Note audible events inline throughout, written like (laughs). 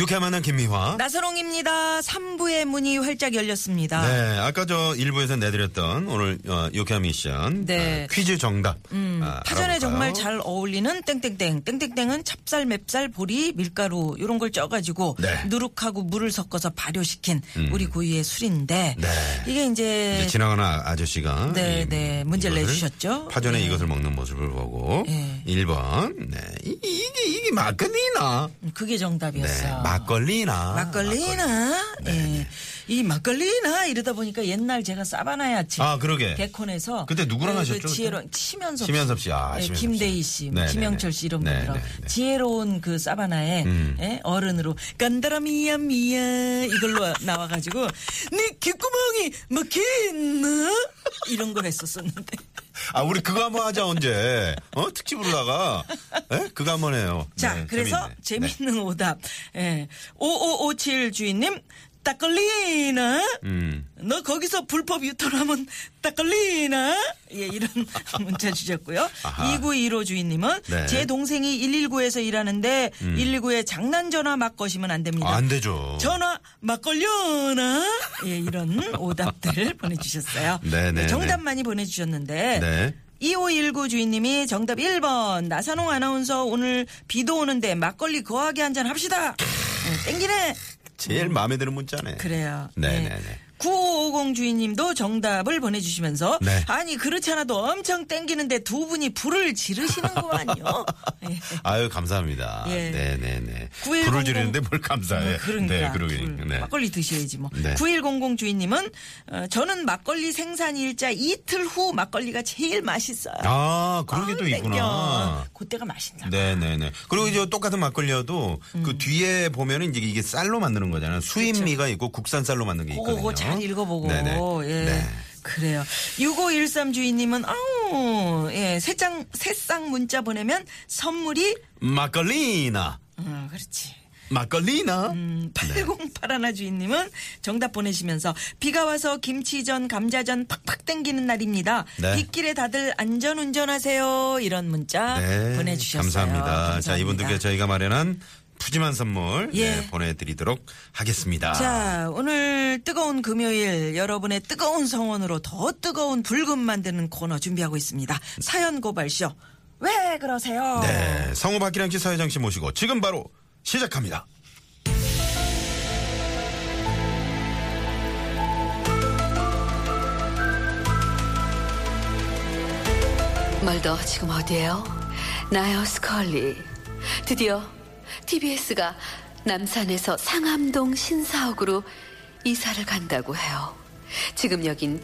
유쾌한 만남 김미화. 나선홍입니다. 3부의 문이 활짝 열렸습니다. 네, 아까 저 일부에서 내드렸던 오늘 어, 유쾌한 미션 네. 어, 퀴즈 정답. 아, 파전에 알아볼까요? 정말 잘 어울리는 땡땡땡. 땡땡땡은 찹쌀, 맵쌀, 보리, 밀가루 이런 걸 쪄가지고 네. 누룩하고 물을 섞어서 발효시킨 우리 고유의 술인데 네. 이게 이제, 이제 지나가는 아- 아저씨가 네, 이- 네, 문제를 내주셨죠. 파전에 네. 이것을 먹는 모습을 보고 네. 1번 네. 이- 이게 이게 막걸리나? 그게 네. 정답이었어요. 막걸리나? 막걸리나? 예. 이 막걸리나 이러다 보니까 옛날 제가 사바나야 집 아, 그러게. 개콘에서 그때 누구랑 그, 하셨죠, 그 지혜로운 치면섭 치면섭 씨. 아, 네, 치면섭 씨. 김대희 씨, 뭐 네, 네, 김영철 네. 씨 이런 네, 분들하고 네, 네. 지혜로운 그 사바나의 음. 예, 어른으로 간다라 미야 미야 이걸로 나와가지고 네 귓구멍이 막혔나 이런 걸 했었었는데 아, 우리 그거 한번 하자 언제? 어? 특집으로다가. 예? 그거 한번 해요. 자 네, 그래서. 네. 재밌는 오답 예. 5557 주인님 딱 걸리나 음. 너 거기서 불법 유턴하면 딱 걸리나? 예, 이런 (laughs) 문자 주셨고요. 아하. 2915 주인님은 네. 음. 제 동생이 119에서 일하는데 119에 장난 전화 막 거시면 안 됩니다. 아, 안 되죠. 전화 막 걸려나? 예, 이런 (laughs) 오답들 보내주셨어요. 네, 네, 정답 네. 많이 보내주셨는데. 네. 2519 주인님이 정답 1번 나선홍 아나운서 오늘 비도 오는데 막걸리 거하게 한 잔 합시다. 예, 땡기네. 제일 마음에 드는 문자네. 그래요. 네, 네. 네, 네. 9550 주인님도 정답을 보내주시면서 네. 아니 그렇잖아도 엄청 땡기는데 두 분이 불을 지르시는구만요. 예. (laughs) 아유 감사합니다. 예. 네네네. 9100 불을 지르는데 뭘 감사해. 그러니까 네, 그러게. 불, 네. 막걸리 드셔야지 뭐. 네. 9100 주인님은 어, 저는 막걸리 생산 일자 이틀 후 막걸리가 제일 맛있어요. 아 그런 게 또. 있구나. 그때가 맛있나. 봐. 네네네. 그리고 이제 똑같은 막걸리여도 음. 그 뒤에 보면은 이제 이게 쌀로 만드는 거잖아요. 수입미가 있고 국산 쌀로 만든 게 있거든요. 잘 읽어보고. 네네. 예. 네. 그래요. 6513 주인님은, 아우, 예, 새장, 새싹 문자 보내면 선물이, 막걸리나. 어, 그렇지. 막걸리나. 음, 8081 주인님은 정답 보내시면서 비가 와서 김치전, 감자전 팍팍 땡기는 날입니다. 네. 빗길에 다들 안전 운전하세요. 이런 문자 네. 보내주셨어요. 감사합니다. 자, 감사합니다. 이분들께 저희가 마련한 푸짐한 선물 예. 네, 보내드리도록 하겠습니다. 자, 오늘 뜨거운 금요일 여러분의 뜨거운 성원으로 더 뜨거운 불금 만드는 코너 준비하고 있습니다. 사연 고발쇼. 왜 그러세요? 네. 성우 박기량 씨, 사회장 씨 모시고 지금 바로 시작합니다. 멀더 지금 어디에요? 나요 스컬리. 드디어 TBS가 남산에서 상암동 신사옥으로 이사를 간다고 해요. 지금 여긴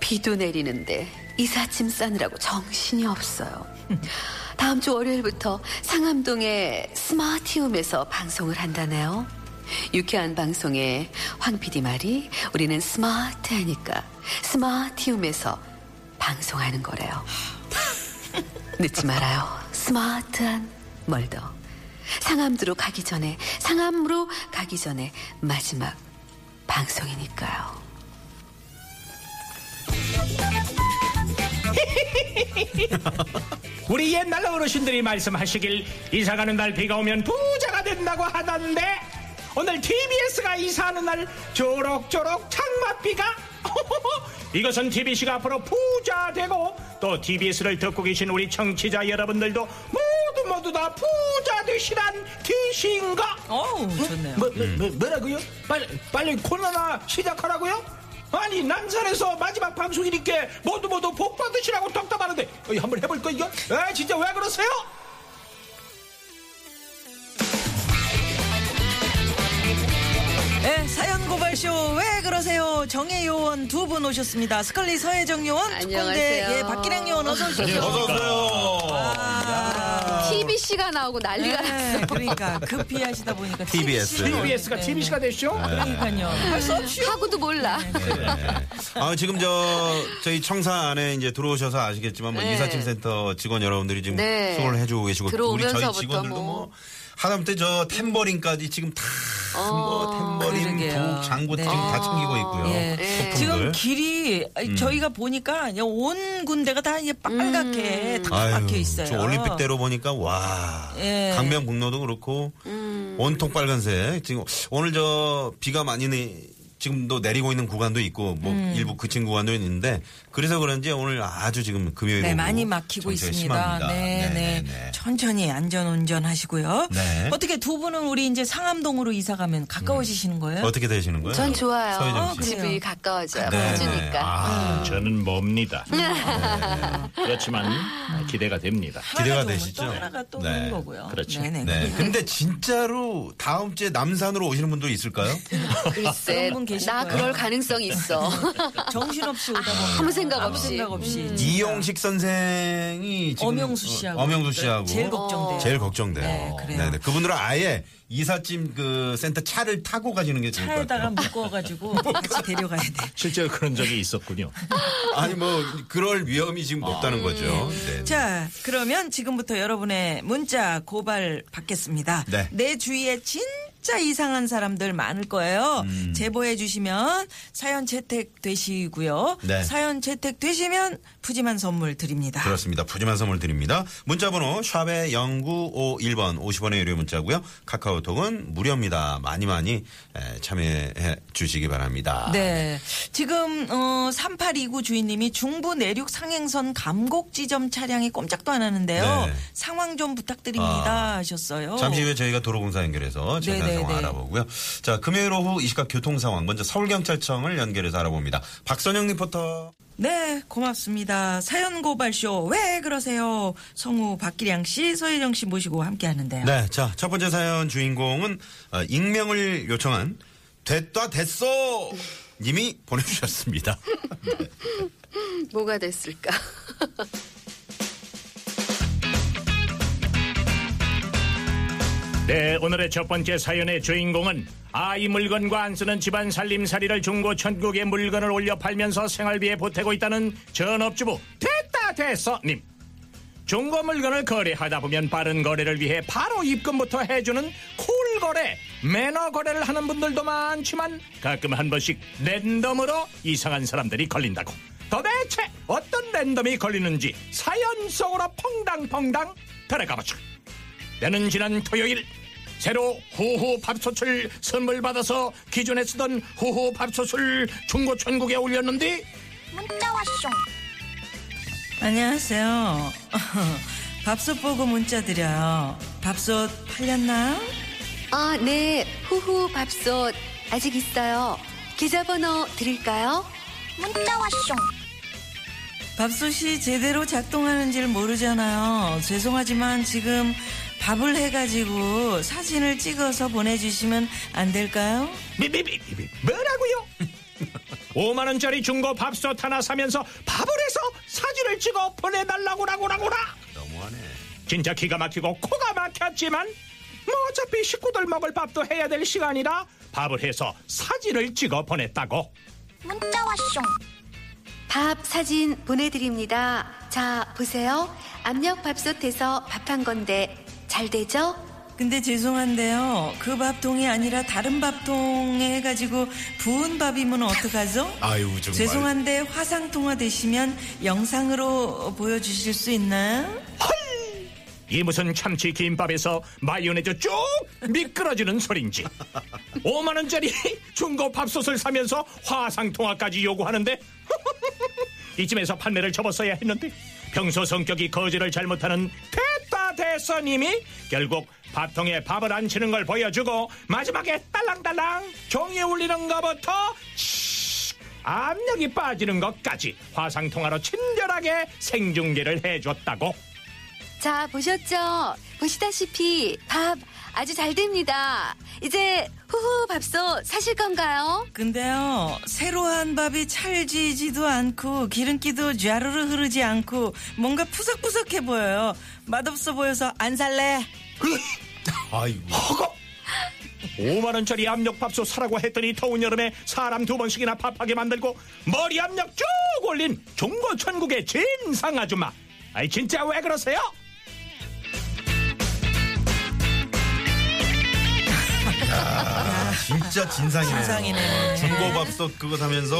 비도 내리는데 이삿짐 싸느라고 정신이 없어요. 다음 주 월요일부터 상암동의 스마티움에서 방송을 한다네요. 유쾌한 방송에 황 PD 말이 우리는 스마트하니까 스마티움에서 방송하는 거래요. (laughs) 늦지 말아요. 스마트한 멀더. 상암으로 가기 전에, 상암으로 가기 전에 마지막 방송이니까요. (laughs) 우리 옛날 어르신들이 말씀하시길 이사가는 날 비가 오면 부자가 된다고 하던데 오늘 TBS가 이사하는 날 조록조록 장맛비가 (laughs) 이것은 TBC가 앞으로 부자 되고 또 TBS를 듣고 계신 우리 청취자 여러분들도 모두 다 부자 되시란 뜻인가? 어우, 좋네요. 뭐, 뭐, 뭐, 뭐라고요? 빨리 빨리 코로나 시작하라고요? 아니 남산에서 마지막 방송이니까 모두 모두 복 받으시라고 덕담하는데 어이, 한번 해볼까 이거? 아 진짜 왜 그러세요? 네, 사연 고발 고발쇼 왜 그러세요? 정혜 요원 두 분 오셨습니다. 스컬리 서혜정 요원, 특공대 안녕하세요. 예 박기량 요원 어서 오십시오. 어서 오세요. TBC가 나오고 난리가 났어. 네, 그러니까 급히 하시다 보니까 (laughs) TBS. TBS가 네, TBC가 됐죠? 그러니까요. 할 수 없이 하고도 몰라. 아, 지금 저, 저희 청사 안에 이제 들어오셔서 아시겠지만, 뭐, 네. 이사침센터 직원 여러분들이 지금 네. 수고를 해주고 계시고, 우리 저희 들어오면서부터 직원들도 뭐. 뭐, 하다못해 저 탬버린까지 지금 다, 뭐, 탬버린. 북, 장구 네. 지금 다 챙기고 있고요. 예. 네. 지금. 길이 아니, 저희가 보니까 그냥 온 군데가 다 이제 빨갛게 다 아유, 박혀 있어요. 저 올림픽대로 보니까 와 예. 강변북로도 그렇고 온통 빨간색 지금 오늘 저 비가 많이 내 지금도 내리고 있는 구간도 있고 뭐 음. 일부 그친 구간도 있는데 그래서 그런지 오늘 아주 지금 금요일 네, 오후 많이 막히고 있습니다. 심합니다. 네, 네. 네. 천천히 안전 운전하시고요. 네. 어떻게 두 분은 우리 이제 상암동으로 이사 가면 가까워지시는 거예요? 어떻게 되시는 거예요? 전 좋아요. 그래요? 집이 가까워져요. 네, 네. 봐주니까. 아, 저는 멉니다. 그렇지만 기대가 됩니다. 기대가 되시죠? 또 하나가 또 네. 오는 거고요. 그렇죠. 네네. 네. 근데 진짜로 다음 주에 남산으로 오시는 분도 있을까요? (laughs) 글쎄, (laughs) 계실 나 거예요. 그럴 가능성 이 있어. (laughs) 정신없이 오다 보면 아무 생각 아무 없이. 생각 없이 진짜. 이용식 선생이 지금 엄영수 씨하고 어, 엄영수 씨하고 제일 걱정돼요. 제일 걱정돼요. 네, 그래요. 그분들은 아예 이삿짐 그 센터 차를 타고 가시는 게 좋을 것 차에다가 같아요. 묶어가지고 (laughs) 같이 데려가야 돼. 실제로 그런 적이 있었군요. (laughs) 아니 뭐 그럴 위험이 지금 높다는 거죠. 네. 자, 그러면 지금부터 여러분의 문자 고발 받겠습니다. 네. 내 주위에 진짜 이상한 사람들 많을 거예요. 음. 제보해 주시면 사연 채택 되시고요. 네. 사연 채택 되시면 푸짐한 선물 드립니다. 그렇습니다. 푸짐한 선물 드립니다. 문자번호 샵의 0951번 50원의 유료 문자고요. 카카오톡은 무료입니다. 많이 많이 에, 참여해 주시기 바랍니다. 네. 지금 어 3829 주인님이 중부 내륙 상행선 감곡 지점 차량이 꼼짝도 안 하는데요. 네. 상황 좀 부탁드립니다 아. 하셨어요. 잠시 후에 저희가 도로공사 연결해서 자세한 네네네. 상황 알아보고요. 자, 금요일 오후 이 시각 교통 상황 먼저 서울경찰청을 연결해서 알아봅니다. 박선영 리포터. 네, 고맙습니다. 사연 고발쇼 왜 그러세요? 성우 박기량 씨, 서혜정 씨 모시고 함께 하는데요. 네, 자, 첫 번째 사연 주인공은 어, 익명을 요청한 됐다 됐어 님이 보내주셨습니다. (laughs) 뭐가 됐을까? (laughs) 네, 오늘의 첫 번째 사연의 주인공은 아이 물건과 안 쓰는 집안 살림살이를 중고 천국에 물건을 올려 팔면서 생활비에 보태고 있다는 전업주부 됐다 됐어 님. 중고 물건을 거래하다 보면 빠른 거래를 위해 바로 입금부터 해주는 콜 거래, 매너 거래를 하는 분들도 많지만 가끔 한 번씩 랜덤으로 이상한 사람들이 걸린다고. 도대체 어떤 랜덤이 걸리는지 사연 속으로 퐁당퐁당 들어가보자. 나는 지난 토요일 새로 후후 밥솥을 선물 받아서 기존에 쓰던 후후 밥솥을 중고 천국에 올렸는데 안녕하세요. (laughs) 밥솥 보고 문자 드려요. 밥솥 팔렸나? 아, 네. 후후 밥솥 아직 있어요. 계좌번호 드릴까요? 밥솥이 제대로 작동하는지를 모르잖아요. 죄송하지만 지금 밥을 해가지고 사진을 찍어서 보내주시면 안 될까요? 미미미미 뭐라고요? (laughs) 5만 원짜리 중고 밥솥 하나 사면서 밥을 해서 사진을 찍어 보내달라고라고라고라. 너무하네. 진짜 기가 막히고 코가 막혔지만 뭐 어차피 식구들 먹을 밥도 해야 될 시간이라 밥을 해서 사진을 찍어 보냈다고. 밥 사진 보내드립니다. 자, 보세요. 압력 밥솥에서 밥 한 건데 잘 되죠? 근데 죄송한데요. 그 밥통이 아니라 다른 밥통에 해가지고 부은 밥이면 어떡하죠? 아유, 정말. 죄송한데 화상통화 되시면 영상으로 보여주실 수 있나요? 이 무슨 참치 김밥에서 마요네즈 쭉 미끄러지는 소린지 5만 원짜리 중고 밥솥을 사면서 화상 통화까지 요구하는데 (laughs) 이쯤에서 판매를 접었어야 했는데 평소 성격이 거지를 잘못하는 됐다 대서님이 결국 밥통에 밥을 안 치는 걸 보여주고 마지막에 딸랑딸랑 종이 울리는 것부터 치 압력이 빠지는 것까지 화상 통화로 친절하게 생중계를 해줬다고. 자, 보셨죠? 보시다시피 밥 아주 잘 됩니다. 이제 후후 밥솥 사실 건가요? 근데요, 새로 한 밥이 찰지지도 않고 기름기도 좌르르 흐르지 않고 뭔가 푸석푸석해 보여요. 맛없어 보여서 안 살래. 아이고. 5만 원짜리 압력 밥솥 사라고 했더니 더운 여름에 사람 두 번씩이나 밥하게 만들고 머리 압력 쭉 올린 중고 천국의 진상 아줌마. 아이 진짜 왜 그러세요? Ah, 진짜 진상이네. 진상이네. 중고밥솥 그거 사면서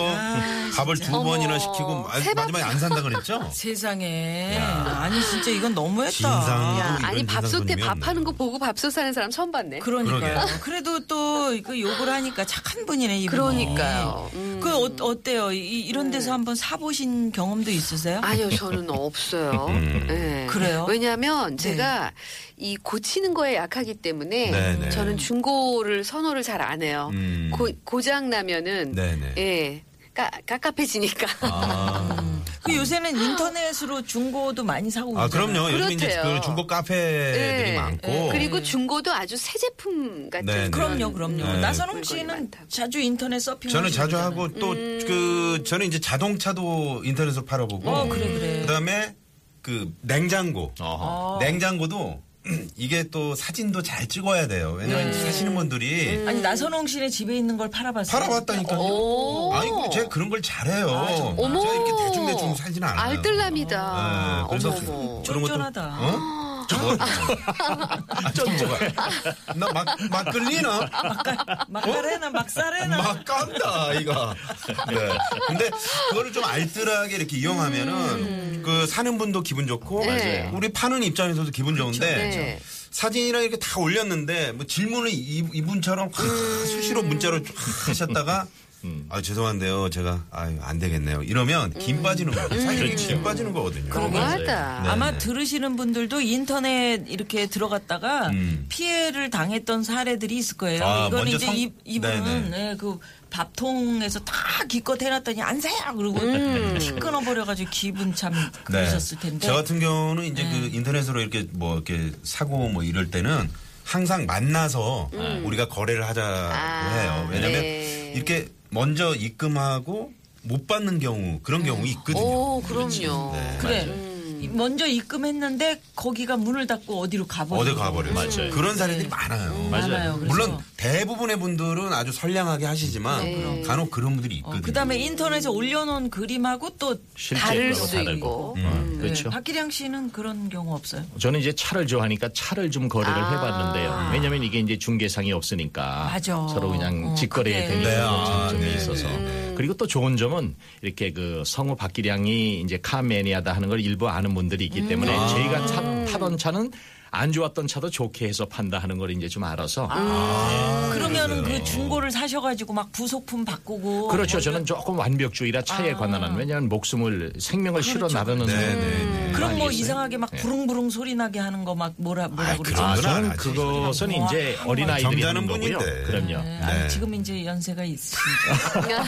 밥을 두 어머, 번이나 시키고 마, 세 번- 마지막에 안 산다 그랬죠? (laughs) 세상에. 아니, 진짜 이건 너무했다. 진상. 야, 이런 아니 밥솥에 손님이 없네. 밥하는 거 보고 밥솥 사는 사람 처음 봤네. 그러니까요. 그러게. 그래도 또그 욕을 하니까 착한 분이네, 이분. 그러니까요. 음. 그 어, 어때요? 이, 이런 데서 한번 사보신 경험도 있으세요? 아니요, 저는 없어요. (laughs) 음. 네. 그래요? 왜냐하면 제가 이 고치는 거에 약하기 때문에 네 네. 저는 중고를 선호를 잘 안 해요. 음. 고, 고장 나면은 네네. 예 까, 깝깝해지니까. 아, 그 요새는 인터넷으로 중고도 많이 사고 아. 그럼요. 요즘 이제 그렇대요. 그 중고 카페들이 예. 많고. 예. 그리고 중고도 아주 새 제품 같은. 그런 그럼요, 그럼요. 네. 나선홍 씨는. 자주 인터넷 서핑 저는 자주. 하고 또그 저는 이제 자동차도 인터넷으로 팔아보고. 어, 그래, 그래. 그다음에 그 냉장고. 어. 냉장고도 (clears throat) 이게 또 사진도 잘 찍어야 돼요. 왜냐면 네. 사시는 분들이 아니 나선홍 씨네 집에 있는 걸 팔아봤어요. 팔아봤다니까요. 오. 아니, 그 제가 그런 걸 잘해요. 어머. 제가 이렇게 대충대충 살지는 않아요. 알뜰남이다. 네, 그래서 어머머. 그런 것도- 쫀쫀하다. 어? 아, 쫀쫀. 나막 막걸리나? 막가래나 막사래나. 막 깐다 이가. 네. 근데 그거를 좀 알뜰하게 이렇게 이용하면은 그 사는 분도 기분 좋고 네. 우리 파는 입장에서도 기분 좋은데 네. 사진이랑 이렇게 다 올렸는데 뭐 질문을 이, 이분처럼 하, 수시로 문자로 쫙 하셨다가 아 죄송한데요 제가 아유 안 되겠네요 이러면 김 빠지는 거예요 사실 김 빠지는 거거든요 너무하다. 네. 아마 들으시는 분들도 인터넷 이렇게 들어갔다가 음. 피해를 당했던 사례들이 있을 거예요. 아, 이건 이제 성- 이, 이분은. 네, 그 밥통에서 다 기껏 해놨더니 안 사요. 그리고 다 끊어버려가지고 기분 참 그러셨을 텐데. 네. 저 같은 경우는 이제 그 인터넷으로 이렇게 뭐 이렇게 사고 뭐 이럴 때는 항상 만나서 우리가 거래를 하자고 아, 해요. 왜냐면 네. 이렇게 먼저 입금하고 못 받는 경우 그런 경우 있거든요. 오, 그럼요. 네. 그래. 이- 먼저 입금했는데 거기가 문을 닫고 어디로 가버려. 어디 가버려요. 맞아요. 그런 사례들이 많아요. 많아요. 그래서 물론 대부분의 분들은 아주 선량하게 하시지만 네. 간혹 그런 분들이 있거든요. 그 다음에 인터넷에 올려놓은 그림하고 또 실제 다를 거하고 수도 다르고. 있고. 어, 그렇죠. 네. 박기량 씨는 그런 경우 없어요? 저는 이제 차를 좋아하니까 차를 좀 거래를 아. 해봤는데요. 왜냐면 이게 이제 중개상이 없으니까 맞아. 서로 그냥 어, 직거래 그래. 되는 네, 아, 장점이 네, 있어서 네, 그리고 또 좋은 점은 이렇게 그 성우 박기량이 이제 카매니아다 하는 걸 일부 아는 분들이 있기 때문에 아. 저희가 차- 타던 차는 안 좋았던 차도 좋게 해서 판다 하는 걸 이제 좀 알아서 그러면은 그 중고를 사셔가지고 막 부속품 바꾸고. 그렇죠. 뭐 저는 조금 완벽주의라 차에 관한한 왜냐하면 목숨을 생명을 실어 나르는 네, 네, 네. 그럼 뭐? 이상하게 막 부릉부릉 소리 나게 하는 거 막 뭐라 뭐라 그러죠? 아, 저는. 그것은 뭐 이제 어린 아이들이 하는 거고요. 분인데. 그럼요. 네. 네. 아니, 지금 이제 연세가 있으니까.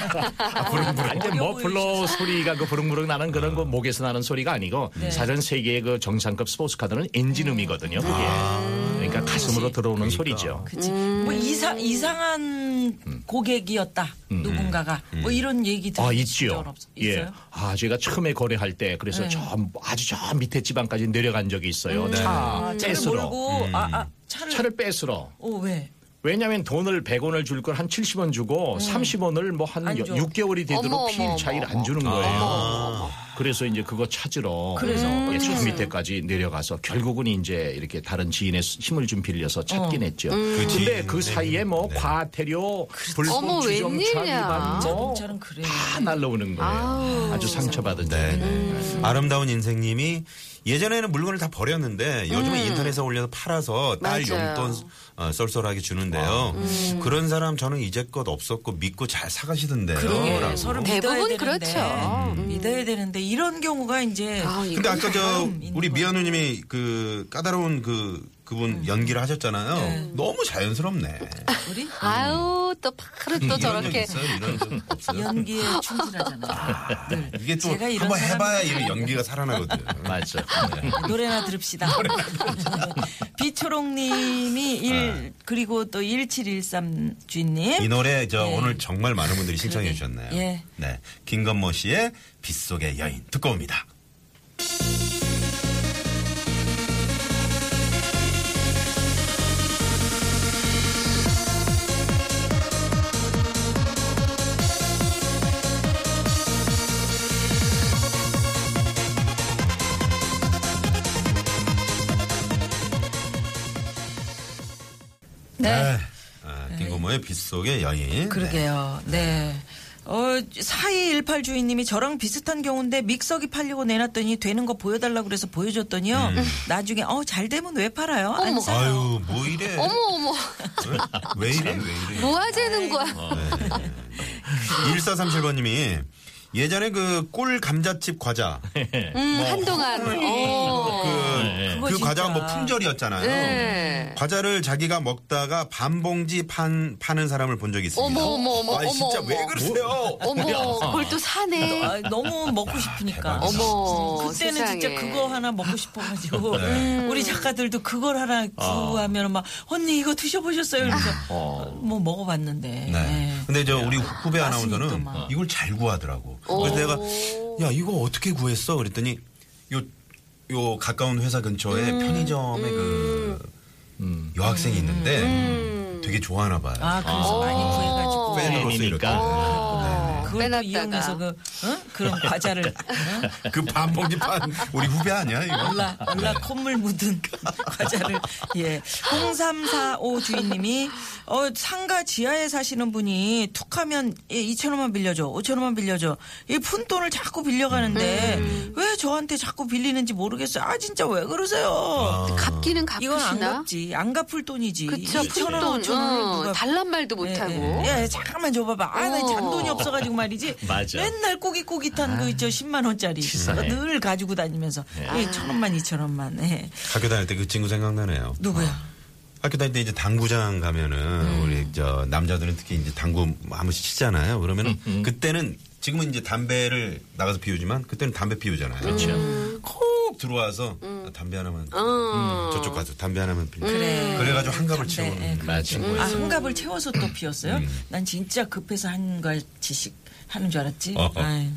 아니, 근데 뭐 불러 소리가 그 부릉부릉 나는 그런 거 목에서 나는 소리가 아니고 네. 사실은 세계의 그 정상급 스포츠 카드는 엔진음이거든요. 그게. 그러니까 가슴으로 들어오는 소리죠. 그치. 뭐 이상 이상한 고객이었다. 누군가가 뭐 이런 얘기 아, 들으신 있지요. 적 없- 예. 있어요? 아, 제가 처음에 거래할 때 그래서 네. 저 아주 저 밑에 지방까지 내려간 적이 있어요. 차 아, 차를 뺏으러. 몰고 아, 아 차를 차를 뺏으러. 어 왜? 왜냐하면 돈을 100원을 줄 걸 한 70원 주고 30원을 뭐 한 안 줘. 6개월이 되도록 어머, 어머, 차이를. 안 주는 거예요. 그래서 이제 그거 찾으러 그래서 예, 저 밑에까지 내려가서 결국은 이제 이렇게 다른 지인의 힘을 좀 빌려서 찾긴 했죠. 근데 지인 그 사이에 뭐 네. 과태료, 불법 어머, 주정차 웬일이야. 위반 뭐 그래. 다 날라오는 거예요. 아주 상처받은 네, 점이. 네. 아름다운 인생님이 예전에는 물건을 다 버렸는데 요즘은 인터넷에 올려서 팔아서 딸 음. 맞아요. 용돈 어, 쏠쏠하게 주는데요. 그런 사람 저는 이제껏 없었고 믿고 잘 사가시던데요. 그러게 라고. 서로 대부분 믿어야 되는데, 그렇죠. 음, 믿어야 되는데 이런 경우가 이제 아, 근데 아까 저 우리 거. 미아누님이 그 까다로운 그, 그분 연기를 하셨잖아요. 너무 자연스럽네. 우리 아유, 또 바로 또 저렇게. 있어요? 이런 적 없어요? 연기에 충실하잖아요. 늘. 이게 또 제가 이런 한번 해봐야 이런 연기가 살아나거든. (laughs) 맞아. 네. 노래나 들읍시다. 비초롱님이 일 그리고 또 1713 주인님. 이 노래 저 예. 오늘 정말 많은 분들이 신청해. 주셨네요. 예. 네, 김건모 씨의 빗속의 여인 듣고 옵니다. 아, 김건모의 빗속의 여인. 그러게요. 네. 어, 4218 주인님이 저랑 비슷한 경우인데 믹서기 팔려고 내놨더니 되는 거 보여달라고 그래서 보여줬더니요. 음. 나중에 어, 잘 되면 왜 팔아요? 안 어머. 사요. 아유, 뭐 이래? 어머, 어머. 왜 이래? 왜 이래? 뭐 하자는 거야. 네. (laughs) 1437번님이 예전에 그 꿀 감자칩 과자 음, 한동안. 어. 그, 그. 과자가 뭐 품절이었잖아요. 네. 과자를 자기가 먹다가 반 봉지 판 파는 사람을 본 적이 있습니다. 어머, 어머, 어머, 아이, 진짜 어머, 왜. 그러세요? 어머, 그걸 또 사네. 아, 너무 먹고 싶으니까. 어머, 그때는 세상에. 진짜 그거 하나 먹고 싶어가지고 (laughs) 네. 우리 작가들도 그걸 하나 구하면 막 언니 이거 드셔보셨어요? 그래서 뭐 먹어봤는데. 네. 네. 근데 저 우리 후배 맛은 아나운서는. 이걸 잘 구하더라고. 그래서 내가 야 이거 어떻게 구했어? 그랬더니 요요 가까운 회사 근처에 음. 편의점에 그 여학생이 있는데 되게 좋아하나 봐요. 아 그래서 많이 구해가지고. 팬으로서 이렇게. 어, 그걸 또 빼놨다가. 이용해서 그 어? 그런 과자를 어? (laughs) 그 반봉지판 우리 후배 아니야 이거? 올라 올라 콧물 묻은 (laughs) 과자를 예 0345 주인님이 어 상가 지하에 사시는 분이 툭하면 예, 2천 원만 빌려줘 5천 원만 빌려줘 이 푼돈을 자꾸 빌려가는데 음. 왜 저한테 자꾸 빌리는지 모르겠어요 아 진짜 왜 그러세요 갚기는 이건 안 갚으시나? 갚지 안 갚을 돈이지 그쵸, 2천 원 푼돈. 5천 원을 어, 누가 달란 말도 예, 못하고. 예, 예, 잠깐만 줘봐봐. 아, 나 어. 잔돈이 없어가지고 말이지. (laughs) 맞아. 맨날 꼬깃꼬깃한 그, 저 10만 원짜리. 치사해. 늘 가지고 다니면서. 예, 천 원만, 이천 원만. 예. 학교 다닐 때 그 친구 생각나네요. 누구야? 학교 다닐 때 이제 당구장 가면은 음. 우리 저 남자들은 특히 이제 당구 한 번씩 치잖아요. 그러면은 음, 그때는 지금은 이제 담배를 나가서 피우지만 그때는 담배 피우잖아요. 그렇죠. 콕 들어와서 아, 담배 하나만 어. 저쪽 가서 담배 하나만 피우. 그래. 그래가지고 한갑을 담배, 채우는 예, 맞아. 아, 한갑을 채워서 또 피웠어요? 난 진짜 급해서 한 갈치씩 하는 줄 알았지. 어허. 아유.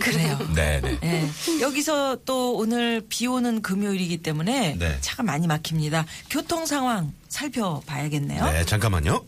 그래요. 네네. 예. 여기서 또 오늘 비 오는 금요일이기 때문에 네. 차가 많이 막힙니다. 교통 상황 살펴봐야겠네요. 네 잠깐만요.